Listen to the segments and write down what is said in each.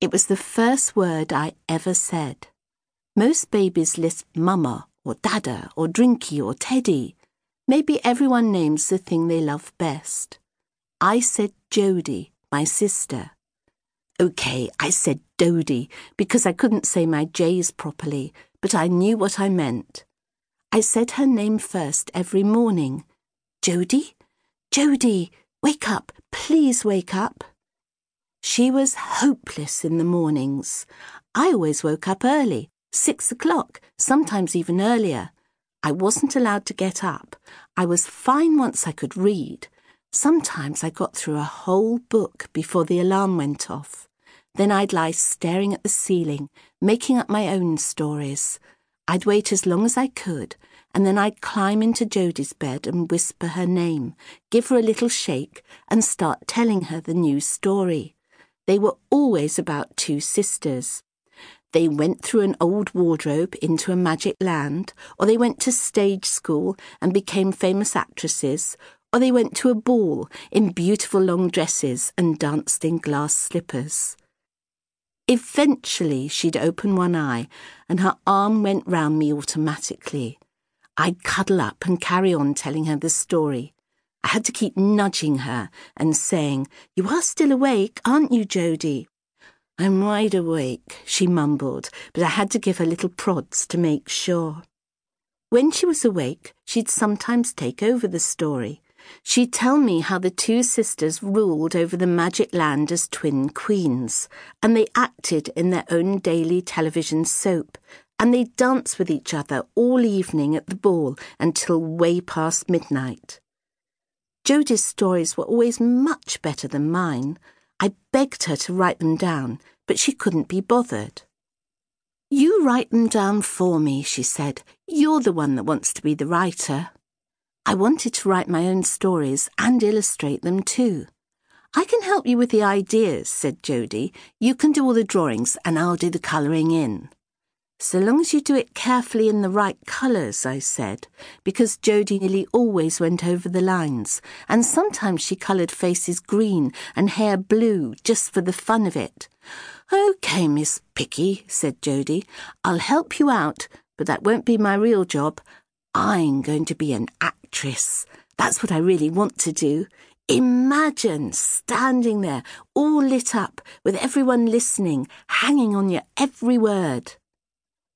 It was the first word I ever said. Most babies lisp mama or dada or drinky or teddy. Maybe everyone names the thing they love best. I said Jodie, my sister. OK, I said Dodie because I couldn't say my J's properly, but I knew what I meant. I said her name first every morning. Jodie? Jodie, wake up, please wake up. She was hopeless in the mornings. I always woke up early, six o'clock, sometimes even earlier. I wasn't allowed to get up. I was fine once I could read. Sometimes I got through a whole book before the alarm went off. Then I'd lie staring at the ceiling, making up my own stories. I'd wait as long as I could, and then I'd climb into Jodie's bed and whisper her name, give her a little shake, and start telling her the new story. They were always about two sisters. They went through an old wardrobe into a magic land, or they went to stage school and became famous actresses, or they went to a ball in beautiful long dresses and danced in glass slippers. Eventually, she'd open one eye, and her arm went round me automatically. I'd cuddle up and carry on telling her the story. I had to keep nudging her and saying, You are still awake, aren't you, Jodie? I'm wide awake, she mumbled, but I had to give her little prods to make sure. When she was awake, she'd sometimes take over the story. She'd tell me how the two sisters ruled over the magic land as twin queens, and they acted in their own daily television soap, and they danced with each other all evening at the ball until way past midnight. Jodie's stories were always much better than mine. I begged her to write them down, but she couldn't be bothered. You write them down for me, she said. You're the one that wants to be the writer. I wanted to write my own stories and illustrate them too. I can help you with the ideas, said Jodie. You can do all the drawings and I'll do the colouring in. So long as you do it carefully in the right colours, I said, because Jodie nearly always went over the lines, and sometimes she coloured faces green and hair blue just for the fun of it. OK, Miss Picky, said Jodie, I'll help you out, but that won't be my real job. I'm going to be an actress. That's what I really want to do. Imagine standing there, all lit up, with everyone listening, hanging on your every word.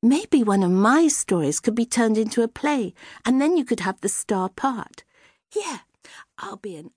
Maybe one of my stories could be turned into a play, and then you could have the star part. Yeah, I'll be an